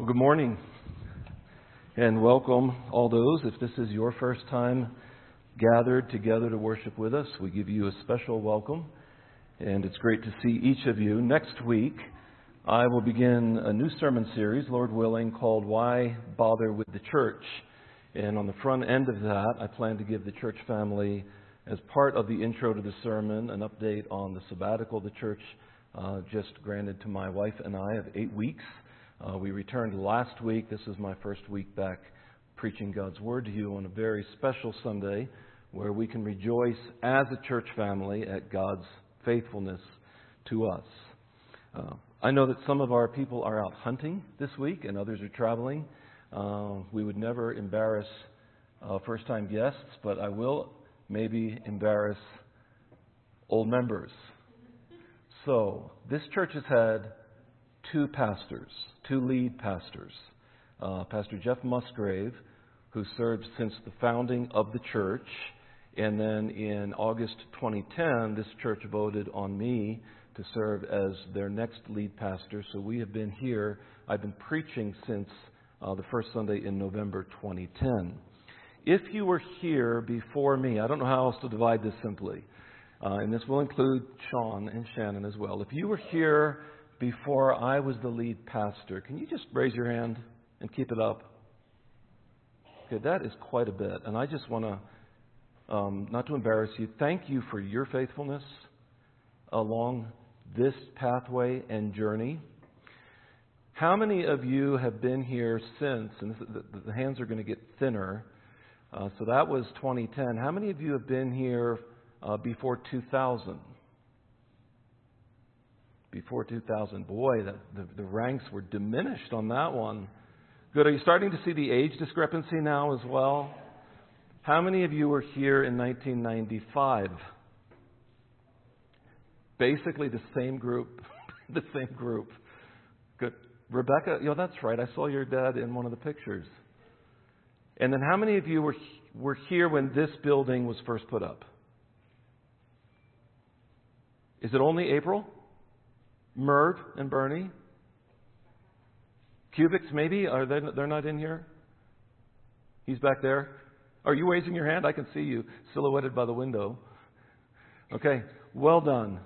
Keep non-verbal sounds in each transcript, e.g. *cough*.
Well, good morning and welcome all those. If this is your first time gathered together to worship with us, we give you a special welcome and it's great to see each of you. Next week, I will begin a new sermon series, Lord willing, called Why Bother with the Church? And on the front end of that, I plan to give the church family, as part of the intro to the sermon, an update on the sabbatical the church uh, just granted to my wife and I of eight weeks. Uh, we returned last week. This is my first week back preaching God's Word to you on a very special Sunday where we can rejoice as a church family at God's faithfulness to us. Uh, I know that some of our people are out hunting this week and others are traveling. Uh, we would never embarrass uh, first time guests, but I will maybe embarrass old members. So, this church has had two pastors, two lead pastors. Uh, Pastor Jeff Musgrave, who served since the founding of the church, and then in August 2010, this church voted on me to serve as their next lead pastor. So we have been here. I've been preaching since uh, the first Sunday in November 2010. If you were here before me, I don't know how else to divide this simply, uh, and this will include Sean and Shannon as well. If you were here before I was the lead pastor, can you just raise your hand and keep it up? Okay, that is quite a bit. And I just want to, um, not to embarrass you, thank you for your faithfulness along this pathway and journey. How many of you have been here since, and this, the, the, hands are going to get thinner, uh, so that was 2010. How many of you have been here uh, before 2000? Before 2000. Boy, the, the, the ranks were diminished on that one. Good. Are you starting to see the age discrepancy now as well? How many of you were here in 1995? Basically the same group. *laughs* the same group. Good. Rebecca, you know, that's right. I saw your dad in one of the pictures. And then how many of you were, were here when this building was first put up? Is it only April? Merv and Bernie? Cubics, maybe? Are they, they're not in here? He's back there. Are you raising your hand? I can see you silhouetted by the window. Okay, well done,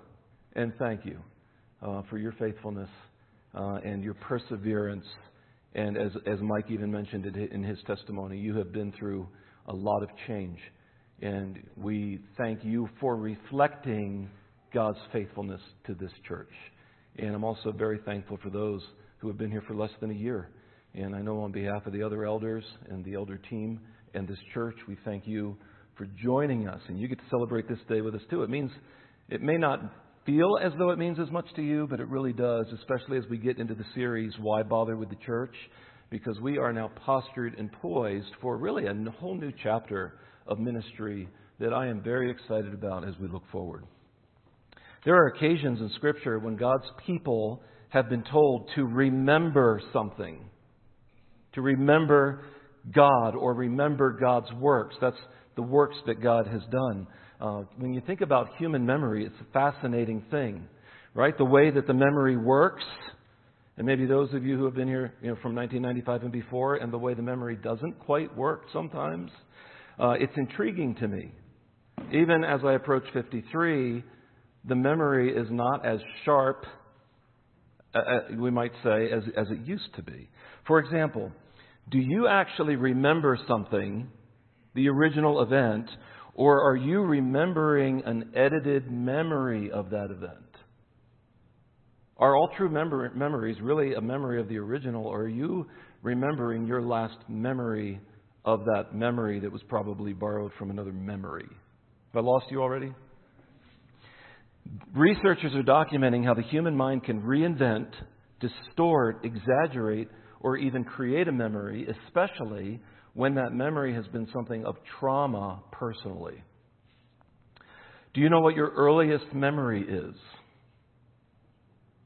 and thank you uh, for your faithfulness uh, and your perseverance. And as, as Mike even mentioned it in his testimony, you have been through a lot of change. And we thank you for reflecting God's faithfulness to this church. And I'm also very thankful for those who have been here for less than a year. And I know on behalf of the other elders and the elder team and this church, we thank you for joining us. And you get to celebrate this day with us too. It means it may not feel as though it means as much to you, but it really does, especially as we get into the series, Why Bother with the Church? Because we are now postured and poised for really a whole new chapter of ministry that I am very excited about as we look forward. There are occasions in Scripture when God's people have been told to remember something, to remember God or remember God's works. That's the works that God has done. Uh, when you think about human memory, it's a fascinating thing, right? The way that the memory works, and maybe those of you who have been here you know, from 1995 and before, and the way the memory doesn't quite work sometimes, uh, it's intriguing to me. Even as I approach 53, the memory is not as sharp uh, uh, we might say, as, as it used to be. For example, do you actually remember something, the original event, or are you remembering an edited memory of that event? Are all true mem- memories really a memory of the original, or are you remembering your last memory of that memory that was probably borrowed from another memory? Have I lost you already? Researchers are documenting how the human mind can reinvent, distort, exaggerate, or even create a memory, especially when that memory has been something of trauma personally. Do you know what your earliest memory is?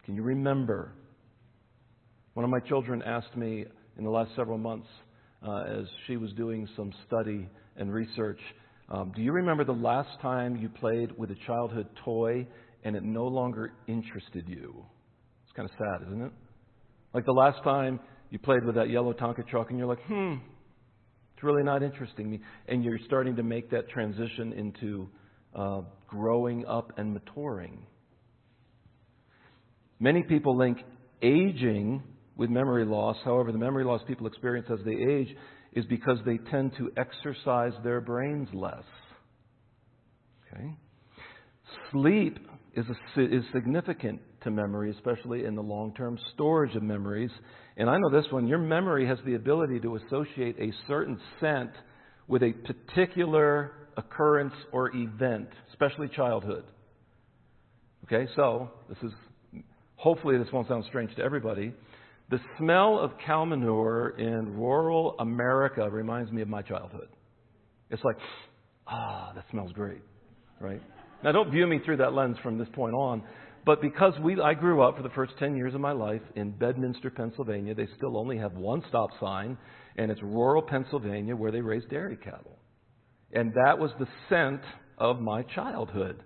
Can you remember? One of my children asked me in the last several months, uh, as she was doing some study and research, um, do you remember the last time you played with a childhood toy and it no longer interested you? It's kind of sad, isn't it? Like the last time you played with that yellow Tonka truck and you're like, hmm, it's really not interesting me. And you're starting to make that transition into uh, growing up and maturing. Many people link aging with memory loss. However, the memory loss people experience as they age is because they tend to exercise their brains less. Okay? Sleep is, a, is significant to memory, especially in the long term storage of memories. And I know this one your memory has the ability to associate a certain scent with a particular occurrence or event, especially childhood. Okay, so this is hopefully this won't sound strange to everybody. The smell of cow manure in rural America reminds me of my childhood. It's like, ah, that smells great, right? Now, don't view me through that lens from this point on, but because we, I grew up for the first 10 years of my life in Bedminster, Pennsylvania, they still only have one stop sign, and it's rural Pennsylvania where they raise dairy cattle. And that was the scent of my childhood.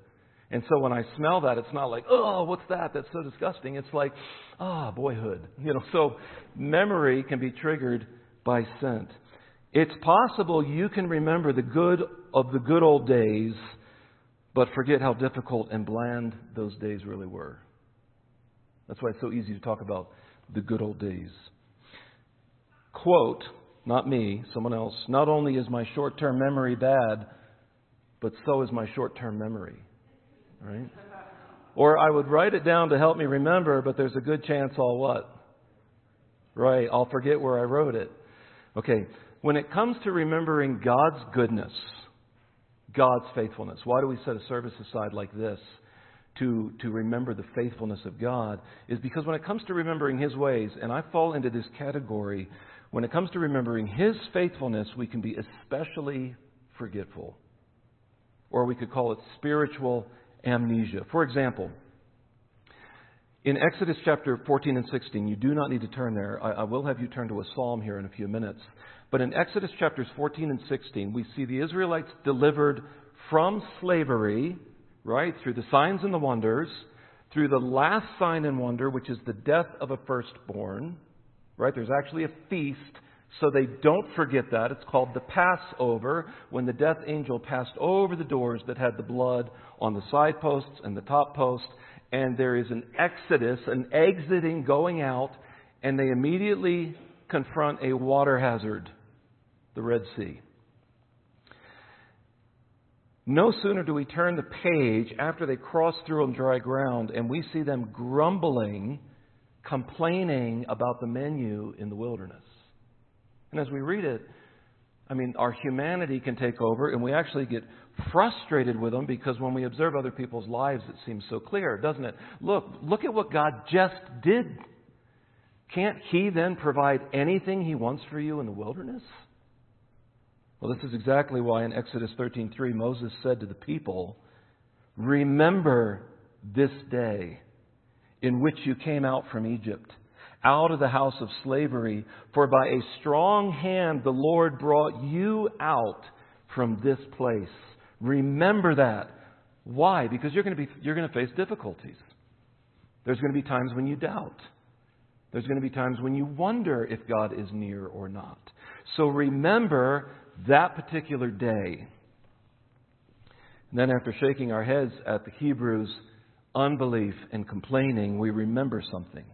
And so when I smell that, it's not like, oh, what's that? That's so disgusting. It's like, ah, oh, boyhood. *laughs* You know, so memory can be triggered by scent. It's possible you can remember the good of the good old days but forget how difficult and bland those days really were. That's why it's so easy to talk about the good old days. Quote, not me, someone else, not only is my short term memory bad, but so is my short term memory. Right? Or I would write it down to help me remember, but there's a good chance I'll what? Right, I'll forget where I wrote it. Okay, when it comes to remembering God's goodness, God's faithfulness. Why do we set a service aside like this to, to remember the faithfulness of God? Is because when it comes to remembering His ways, and I fall into this category, when it comes to remembering His faithfulness, we can be especially forgetful. Or we could call it spiritual amnesia. For example, in Exodus chapter 14 and 16, you do not need to turn there. I, I, will have you turn to a psalm here in a few minutes. But in Exodus chapters 14 and 16, we see the Israelites delivered from slavery, right, through the signs and the wonders, through the last sign and wonder, which is the death of a firstborn, right? There's actually a feast, so they don't forget that. It's called the Passover, when the death angel passed over the doors that had the blood on the side posts and the top post, and there is an exodus, an exiting, going out, and they immediately confront a water hazard the Red Sea. No sooner do we turn the page after they cross through on dry ground and we see them grumbling, complaining about the menu in the wilderness. And as we read it, I mean, our humanity can take over and we actually get frustrated with them because when we observe other people's lives, it seems so clear, doesn't it? Look, look at what God just did. Can't He then provide anything He wants for you in the wilderness? Well, this is exactly why in Exodus 13:3 Moses said to the people, "Remember this day in which you came out from Egypt, out of the house of slavery, for by a strong hand the Lord brought you out from this place." Remember that. Why? Because you're going to be you're going to face difficulties. There's going to be times when you doubt. There's going to be times when you wonder if God is near or not. So remember that particular day. And then, after shaking our heads at the Hebrews' unbelief and complaining, we remember something.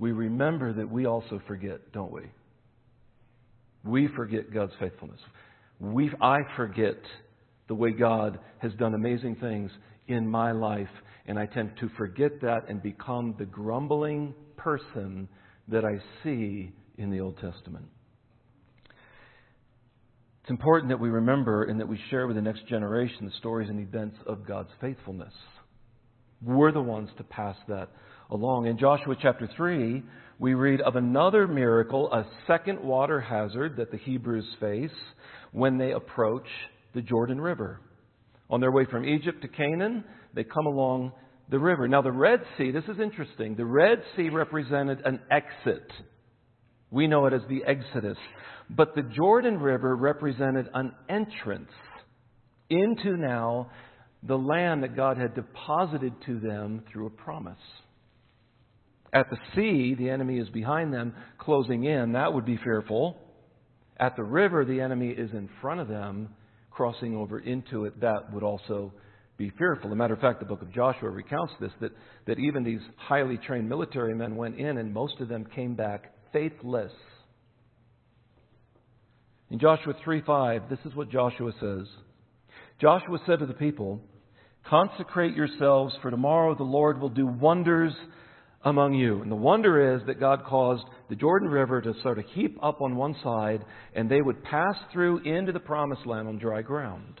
We remember that we also forget, don't we? We forget God's faithfulness. We, I forget the way God has done amazing things in my life, and I tend to forget that and become the grumbling person that I see in the Old Testament. It's important that we remember and that we share with the next generation the stories and events of God's faithfulness. We're the ones to pass that along. In Joshua chapter 3, we read of another miracle, a second water hazard that the Hebrews face when they approach the Jordan River. On their way from Egypt to Canaan, they come along the river. Now, the Red Sea, this is interesting. The Red Sea represented an exit. We know it as the Exodus. But the Jordan River represented an entrance into now the land that God had deposited to them through a promise. At the sea, the enemy is behind them, closing in. That would be fearful. At the river, the enemy is in front of them, crossing over into it. That would also be fearful. As a matter of fact, the book of Joshua recounts this that, that even these highly trained military men went in, and most of them came back faithless. In Joshua 3 5, this is what Joshua says. Joshua said to the people, Consecrate yourselves, for tomorrow the Lord will do wonders among you. And the wonder is that God caused the Jordan River to sort of heap up on one side, and they would pass through into the promised land on dry ground.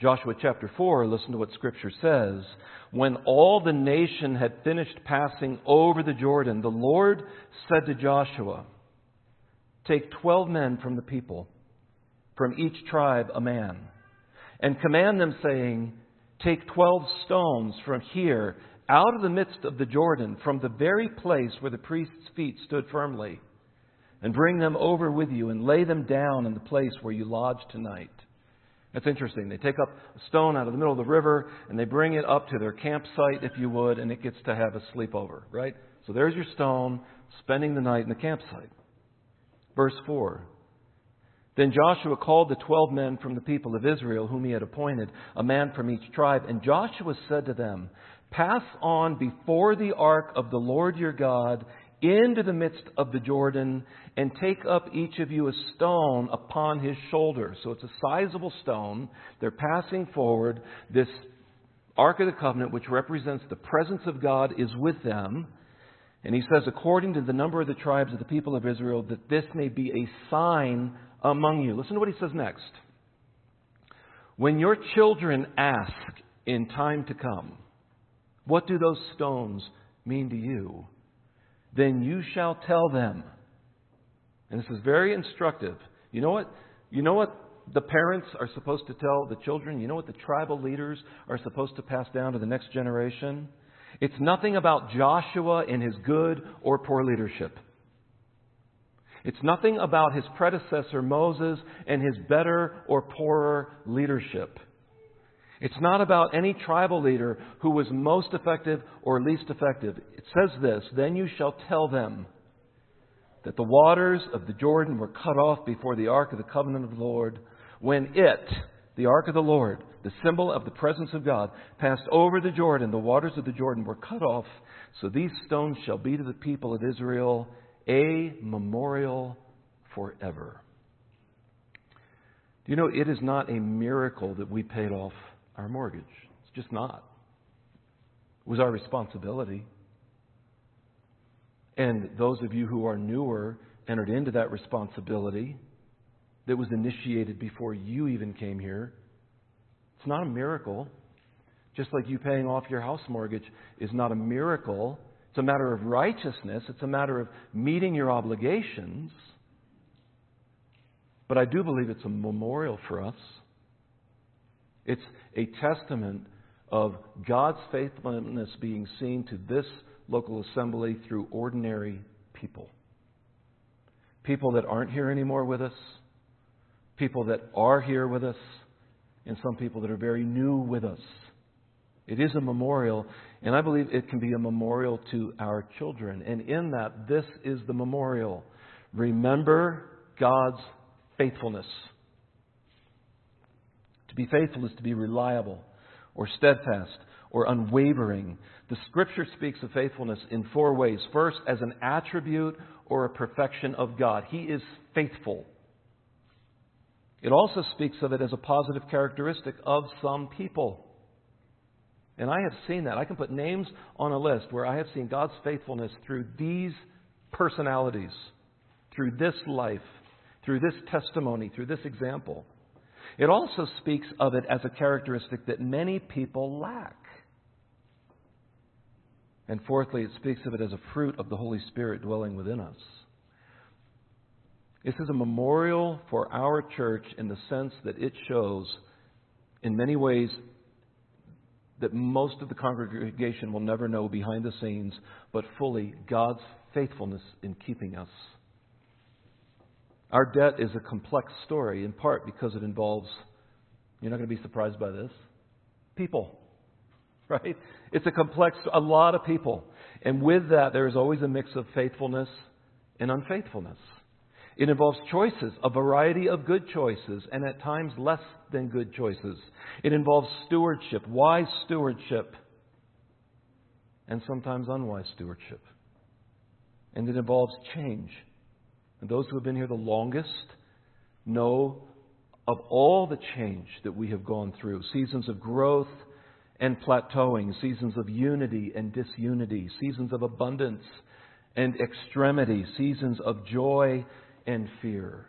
Joshua chapter 4, listen to what Scripture says. When all the nation had finished passing over the Jordan, the Lord said to Joshua, Take twelve men from the people, from each tribe a man, and command them, saying, Take twelve stones from here, out of the midst of the Jordan, from the very place where the priest's feet stood firmly, and bring them over with you, and lay them down in the place where you lodge tonight. That's interesting. They take up a stone out of the middle of the river and they bring it up to their campsite, if you would, and it gets to have a sleepover, right? So there's your stone, spending the night in the campsite. Verse 4. Then Joshua called the twelve men from the people of Israel, whom he had appointed, a man from each tribe. And Joshua said to them, Pass on before the ark of the Lord your God into the midst of the Jordan, and take up each of you a stone upon his shoulder. So it's a sizable stone. They're passing forward. This Ark of the Covenant, which represents the presence of God, is with them. And he says, according to the number of the tribes of the people of Israel, that this may be a sign among you. Listen to what he says next. When your children ask in time to come, what do those stones mean to you? Then you shall tell them. And this is very instructive. You know what? You know what the parents are supposed to tell the children? You know what the tribal leaders are supposed to pass down to the next generation? It's nothing about Joshua and his good or poor leadership. It's nothing about his predecessor Moses and his better or poorer leadership. It's not about any tribal leader who was most effective or least effective. It says this Then you shall tell them that the waters of the Jordan were cut off before the ark of the covenant of the Lord when it, the ark of the Lord, the symbol of the presence of God, passed over the Jordan. The waters of the Jordan were cut off. So these stones shall be to the people of Israel a memorial forever. Do you know it is not a miracle that we paid off our mortgage? It's just not. It was our responsibility. And those of you who are newer entered into that responsibility that was initiated before you even came here. It's not a miracle. Just like you paying off your house mortgage is not a miracle. It's a matter of righteousness. It's a matter of meeting your obligations. But I do believe it's a memorial for us. It's a testament of God's faithfulness being seen to this local assembly through ordinary people. People that aren't here anymore with us, people that are here with us, and some people that are very new with us. It is a memorial, and I believe it can be a memorial to our children. And in that, this is the memorial. Remember God's faithfulness. To be faithful is to be reliable or steadfast or unwavering. The Scripture speaks of faithfulness in four ways. First, as an attribute or a perfection of God, He is faithful. It also speaks of it as a positive characteristic of some people. And I have seen that. I can put names on a list where I have seen God's faithfulness through these personalities, through this life, through this testimony, through this example. It also speaks of it as a characteristic that many people lack. And fourthly, it speaks of it as a fruit of the Holy Spirit dwelling within us. This is a memorial for our church in the sense that it shows, in many ways, that most of the congregation will never know behind the scenes, but fully God's faithfulness in keeping us. Our debt is a complex story, in part because it involves, you're not going to be surprised by this, people. *laughs* Right? It's a complex, a lot of people. And with that, there is always a mix of faithfulness and unfaithfulness. It involves choices, a variety of good choices, and at times less than good choices. It involves stewardship, wise stewardship, and sometimes unwise stewardship. And it involves change. And those who have been here the longest know of all the change that we have gone through seasons of growth and plateauing, seasons of unity and disunity, seasons of abundance and extremity, seasons of joy and fear.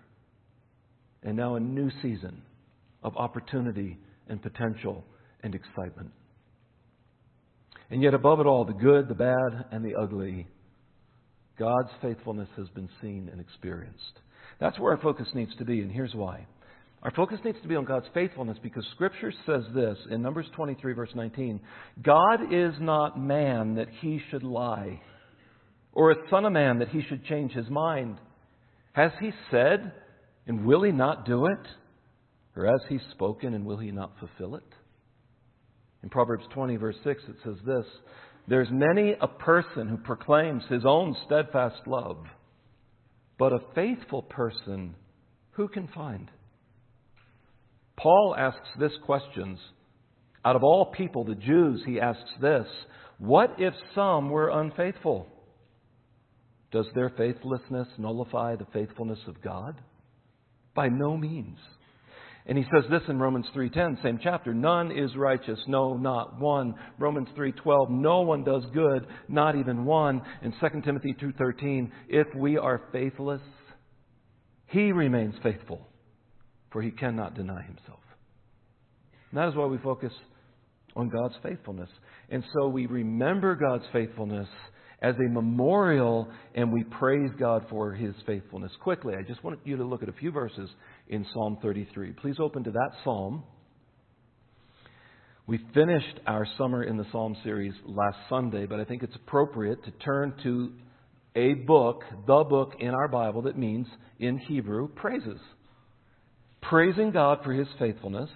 And now a new season of opportunity and potential and excitement. And yet, above it all, the good, the bad, and the ugly, God's faithfulness has been seen and experienced. That's where our focus needs to be, and here's why. Our focus needs to be on God's faithfulness because Scripture says this in Numbers 23, verse 19 God is not man that he should lie, or a son of man that he should change his mind. Has he said, and will he not do it? Or has he spoken, and will he not fulfill it? In Proverbs 20, verse 6, it says this There's many a person who proclaims his own steadfast love, but a faithful person who can find? Paul asks this questions. Out of all people, the Jews, he asks this What if some were unfaithful? Does their faithlessness nullify the faithfulness of God? By no means. And he says this in Romans 3:10, same chapter, none is righteous, no not one. Romans 3:12, no one does good, not even one. In 2 Timothy 2:13, if we are faithless, he remains faithful, for he cannot deny himself. And that is why we focus on God's faithfulness. And so we remember God's faithfulness as a memorial and we praise God for his faithfulness. Quickly, I just want you to look at a few verses in Psalm 33. Please open to that psalm. We finished our Summer in the Psalm series last Sunday, but I think it's appropriate to turn to a book, the book in our Bible that means, in Hebrew, praises. Praising God for his faithfulness.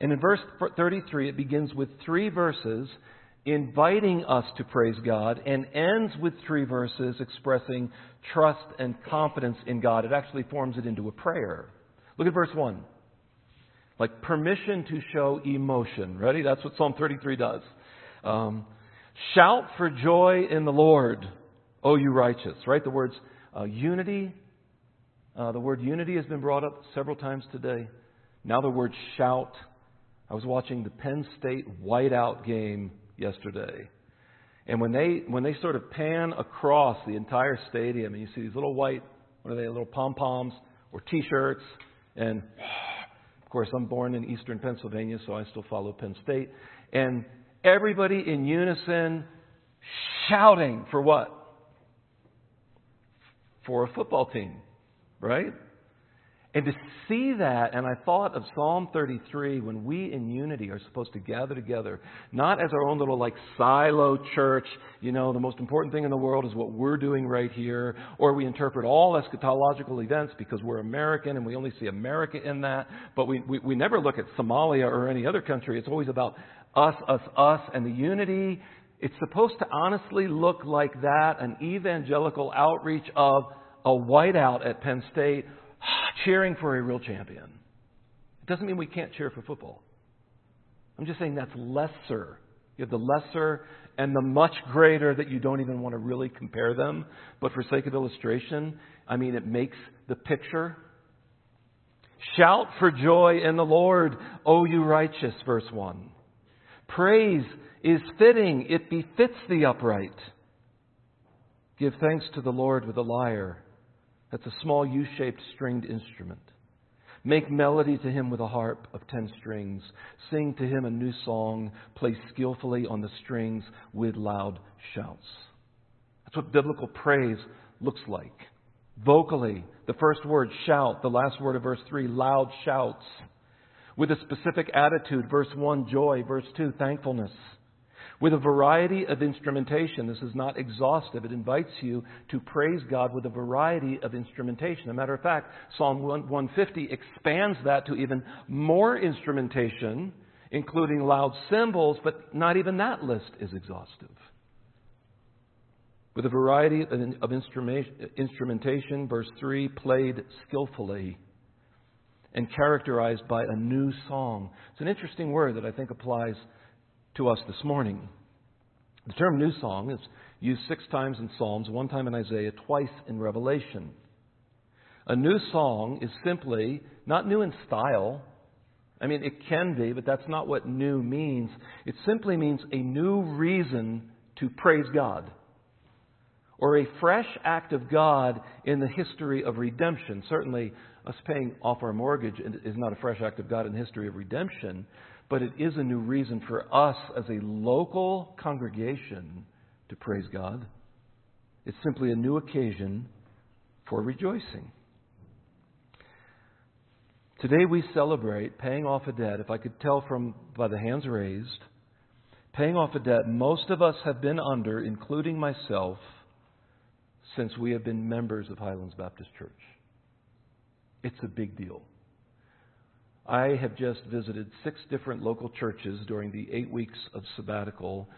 And in verse 33, it begins with three verses inviting us to praise God and ends with three verses expressing trust and confidence in God. It actually forms it into a prayer. Look at verse 1. Like permission to show emotion. Ready? That's what Psalm 33 does. Um, Shout for joy in the Lord, O you righteous. Right? The words uh, unity. Uh, the word unity has been brought up several times today. Now the word shout. I was watching the Penn State whiteout game yesterday. And when they when they sort of pan across the entire stadium and you see these little white what are they, little pom poms or t shirts and of course I'm born in eastern Pennsylvania, so I still follow Penn State. And everybody in unison shouting for what? For a football team, right? And to see that, and I thought of Psalm 33 when we in unity are supposed to gather together, not as our own little like silo church, you know, the most important thing in the world is what we're doing right here, or we interpret all eschatological events because we're American and we only see America in that, but we, we, we never look at Somalia or any other country. It's always about us, us, us, and the unity. It's supposed to honestly look like that, an evangelical outreach of a whiteout at Penn State cheering for a real champion. It doesn't mean we can't cheer for football. I'm just saying that's lesser. You have the lesser and the much greater that you don't even want to really compare them. But for sake of illustration, I mean, it makes the picture. Shout for joy in the Lord, O you righteous, verse 1. Praise is fitting, it befits the upright. Give thanks to the Lord with a lyre that's a small U shaped stringed instrument. Make melody to him with a harp of ten strings. Sing to him a new song. Play skillfully on the strings with loud shouts. That's what biblical praise looks like. Vocally, the first word, shout. The last word of verse 3, loud shouts. With a specific attitude, verse 1, joy. Verse 2, thankfulness with a variety of instrumentation. This is not exhaustive. It invites you to praise God with a variety of instrumentation. As a matter of fact, Psalm 150 expands that to even more instrumentation including loud cymbals, but not even that list is exhaustive. With a variety of instrumentation, verse 3 played skillfully and characterized by a new song. It's an interesting word that I think applies to us this morning. The term new song is used six times in Psalms, one time in Isaiah, twice in Revelation. A new song is simply not new in style. I mean, it can be, but that's not what new means. It simply means a new reason to praise God or a fresh act of God in the history of redemption. Certainly, us paying off our mortgage is not a fresh act of God in the history of redemption, but it is a new reason for us as a local congregation to praise God. It's simply a new occasion for rejoicing. Today we celebrate paying off a debt. If I could tell from by the hands raised, paying off a debt most of us have been under, including myself, since we have been members of Highlands Baptist Church. It's a big deal. I have just visited six different local churches during the eight weeks of sabbatical,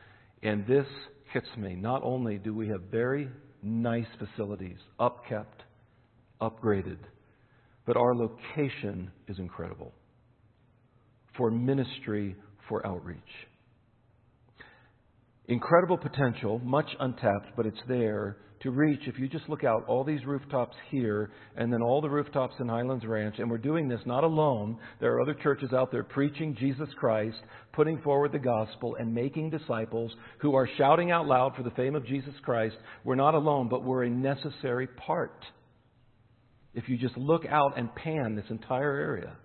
and this hits me. Not only do we have very nice facilities, upkept, upgraded, but our location is incredible for ministry, for outreach. Incredible potential, much untapped, but it's there to reach if you just look out all these rooftops here and then all the rooftops in Highlands Ranch. And we're doing this not alone. There are other churches out there preaching Jesus Christ, putting forward the gospel, and making disciples who are shouting out loud for the fame of Jesus Christ. We're not alone, but we're a necessary part. If you just look out and pan this entire area.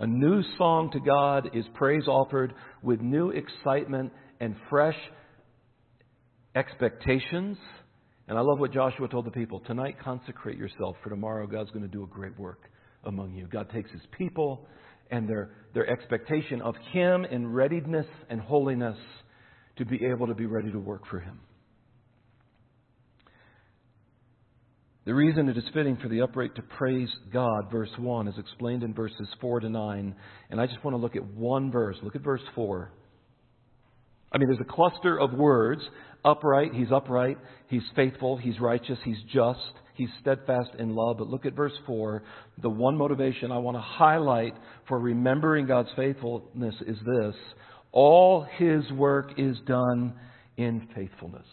A new song to God is praise offered with new excitement and fresh expectations. And I love what Joshua told the people tonight, consecrate yourself, for tomorrow God's going to do a great work among you. God takes his people and their, their expectation of him in readiness and holiness to be able to be ready to work for him. The reason it is fitting for the upright to praise God, verse 1, is explained in verses 4 to 9. And I just want to look at one verse. Look at verse 4. I mean, there's a cluster of words. Upright, he's upright. He's faithful. He's righteous. He's just. He's steadfast in love. But look at verse 4. The one motivation I want to highlight for remembering God's faithfulness is this all his work is done in faithfulness.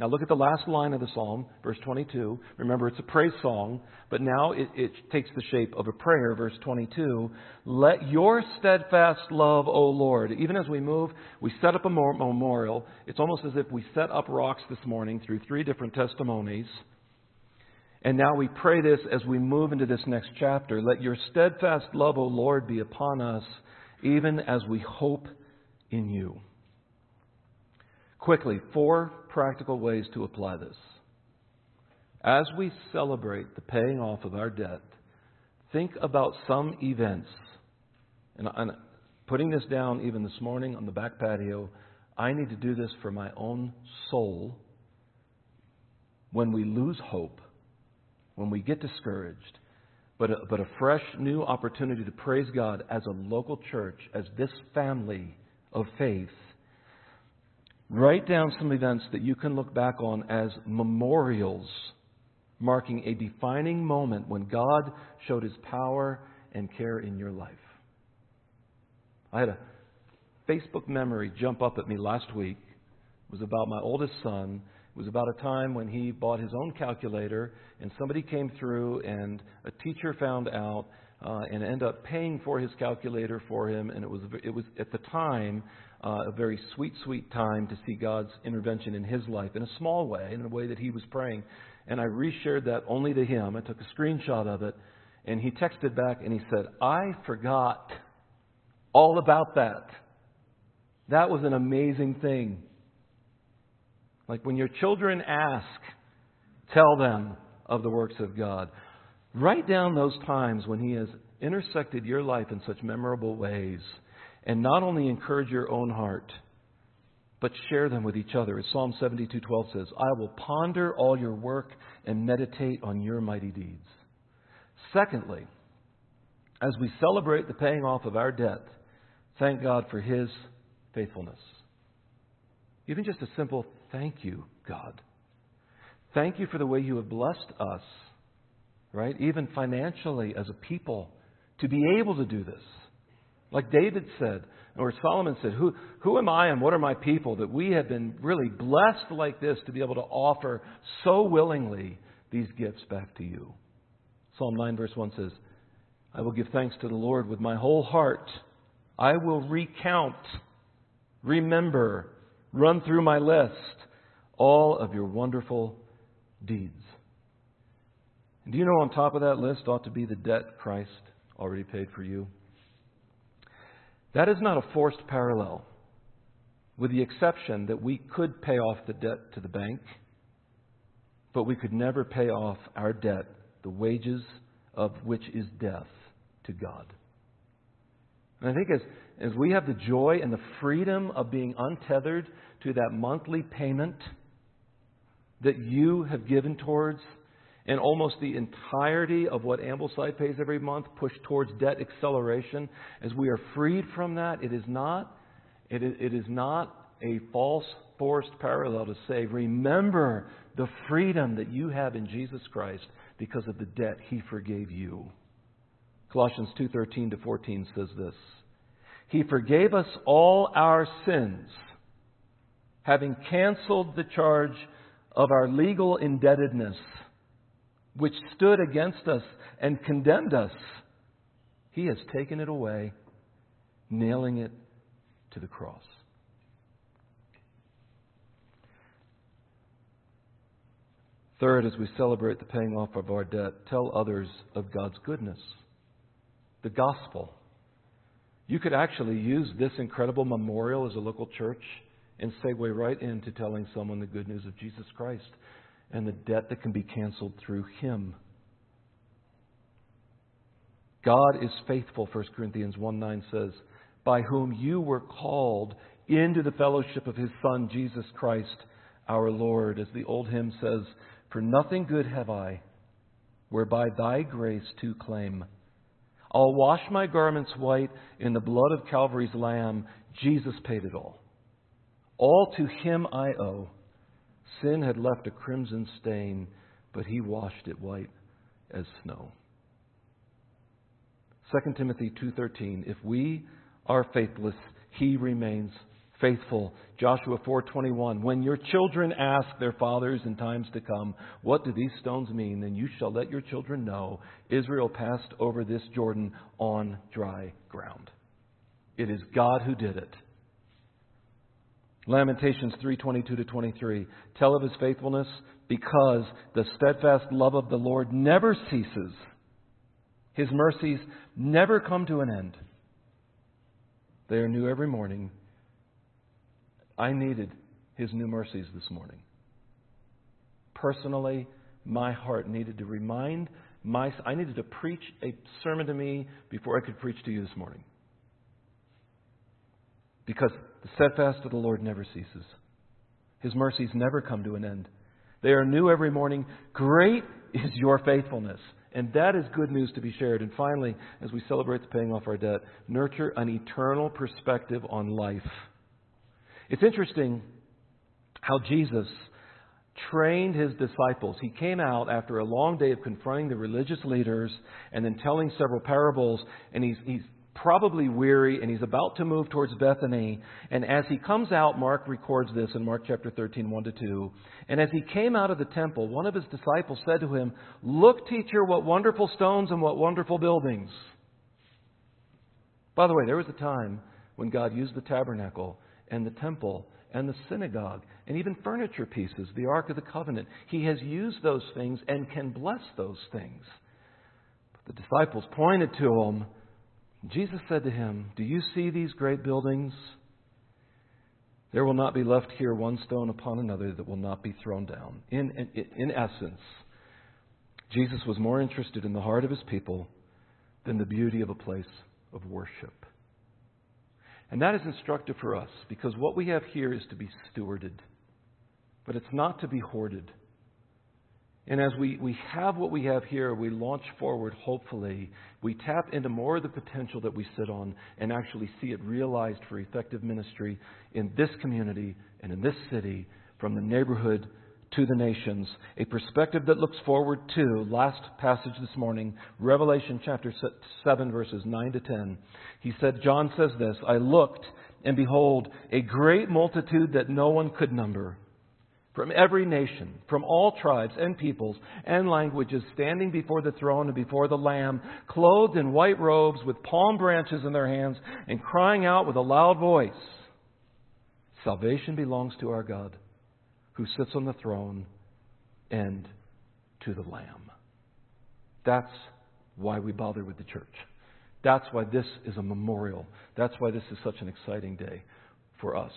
Now look at the last line of the psalm, verse 22. Remember, it's a praise song, but now it, it, takes the shape of a prayer, verse 22. Let your steadfast love, O Lord. Even as we move, we set up a memorial. It's almost as if we set up rocks this morning through three different testimonies. And now we pray this as we move into this next chapter. Let your steadfast love, O Lord, be upon us, even as we hope in you. Quickly, four practical ways to apply this. As we celebrate the paying off of our debt, think about some events. And, putting this down even this morning on the back patio, I need to do this for my own soul. When we lose hope, when we get discouraged, but a, but a fresh new opportunity to praise God as a local church, as this family of faith Write down some events that you can look back on as memorials marking a defining moment when God showed his power and care in your life. I had a Facebook memory jump up at me last week. It was about my oldest son. It was about a time when he bought his own calculator, and somebody came through, and a teacher found out uh, and ended up paying for his calculator for him. And it was, it was at the time uh, a very sweet, sweet time to see God's intervention in his life in a small way, in a way that he was praying. And I reshared that only to him. I took a screenshot of it, and he texted back and he said, I forgot all about that. That was an amazing thing. Like when your children ask, tell them of the works of God. Write down those times when He has intersected your life in such memorable ways and not only encourage your own heart, but share them with each other. As Psalm 72:12 says, "I will ponder all your work and meditate on your mighty deeds." Secondly, as we celebrate the paying off of our debt, thank God for His faithfulness. Even just a simple thank you, God. Thank you for the way you have blessed us, right? Even financially as a people, to be able to do this. Like David said, or Solomon said, who, who am I and what are my people that we have been really blessed like this to be able to offer so willingly these gifts back to you? Psalm 9, verse 1 says, I will give thanks to the Lord with my whole heart. I will recount, remember, run through my list all of your wonderful deeds. And do you know on top of that list ought to be the debt Christ already paid for you? That is not a forced parallel, with the exception that we could pay off the debt to the bank, but we could never pay off our debt, the wages of which is death, to God. And I think as, as we have the joy and the freedom of being untethered to that monthly payment that you have given towards, and almost the entirety of what Ambleside pays every month pushed towards debt acceleration, as we are freed from that, it is not, it is, it is not a false forced parallel to say, remember the freedom that you have in Jesus Christ because of the debt he forgave you. Colossians 2:13 to 14 says this. He forgave us all our sins, having canceled the charge of our legal indebtedness, which stood against us and condemned us. He has taken it away, nailing it to the cross. Third, as we celebrate the paying off of our debt, tell others of God's goodness. The gospel. You could actually use this incredible memorial as a local church and segue right into telling someone the good news of Jesus Christ and the debt that can be canceled through Him. God is faithful, 1 Corinthians 1 9 says, by whom you were called into the fellowship of His Son, Jesus Christ, our Lord. As the old hymn says, For nothing good have I, whereby thy grace to claim. I'll wash my garments white in the blood of Calvary's Lamb. Jesus paid it all. All to him I owe. Sin had left a crimson stain, but he washed it white as snow. 2 Timothy 2:13 If we are faithless, he remains faithful. Joshua 4:21 When your children ask their fathers in times to come, what do these stones mean? Then you shall let your children know Israel passed over this Jordan on dry ground. It is God who did it. Lamentations 3:22 to 23 tell of his faithfulness because the steadfast love of the Lord never ceases. His mercies never come to an end. They are new every morning. I needed his new mercies this morning. Personally, my heart needed to remind my I needed to preach a sermon to me before I could preach to you this morning. Because the steadfast of the Lord never ceases. His mercies never come to an end. They are new every morning. Great *laughs* is your faithfulness. And that is good news to be shared. And finally, as we celebrate the paying off our debt, nurture an eternal perspective on life. It's interesting how Jesus trained his disciples. He came out after a long day of confronting the religious leaders and then telling several parables, and he's, he's probably weary and he's about to move towards Bethany. And as he comes out, Mark records this in Mark chapter 13, 1 to 2. And as he came out of the temple, one of his disciples said to him, Look, teacher, what wonderful stones and what wonderful buildings. By the way, there was a time when God used the tabernacle and the temple and the synagogue and even furniture pieces, the Ark of the Covenant. He has used those things and can bless those things. But the disciples pointed to him Jesus said to him, Do you see these great buildings? There will not be left here one stone upon another that will not be thrown down. In, in, in essence, Jesus was more interested in the heart of his people than the beauty of a place of worship. And that is instructive for us because what we have here is to be stewarded, but it's not to be hoarded. And as we, we have what we have here, we launch forward, hopefully. We tap into more of the potential that we sit on and actually see it realized for effective ministry in this community and in this city, from the neighborhood to the nations. A perspective that looks forward to, last passage this morning, Revelation chapter 7, verses 9 to 10. He said, John says this I looked, and behold, a great multitude that no one could number from every nation, from all tribes and peoples and languages, standing before the throne and before the Lamb, clothed in white robes with palm branches in their hands, and crying out with a loud voice Salvation belongs to our God, who sits on the throne, and to the Lamb. That's why we bother with the church. That's why this is a memorial. That's why this is such an exciting day for us.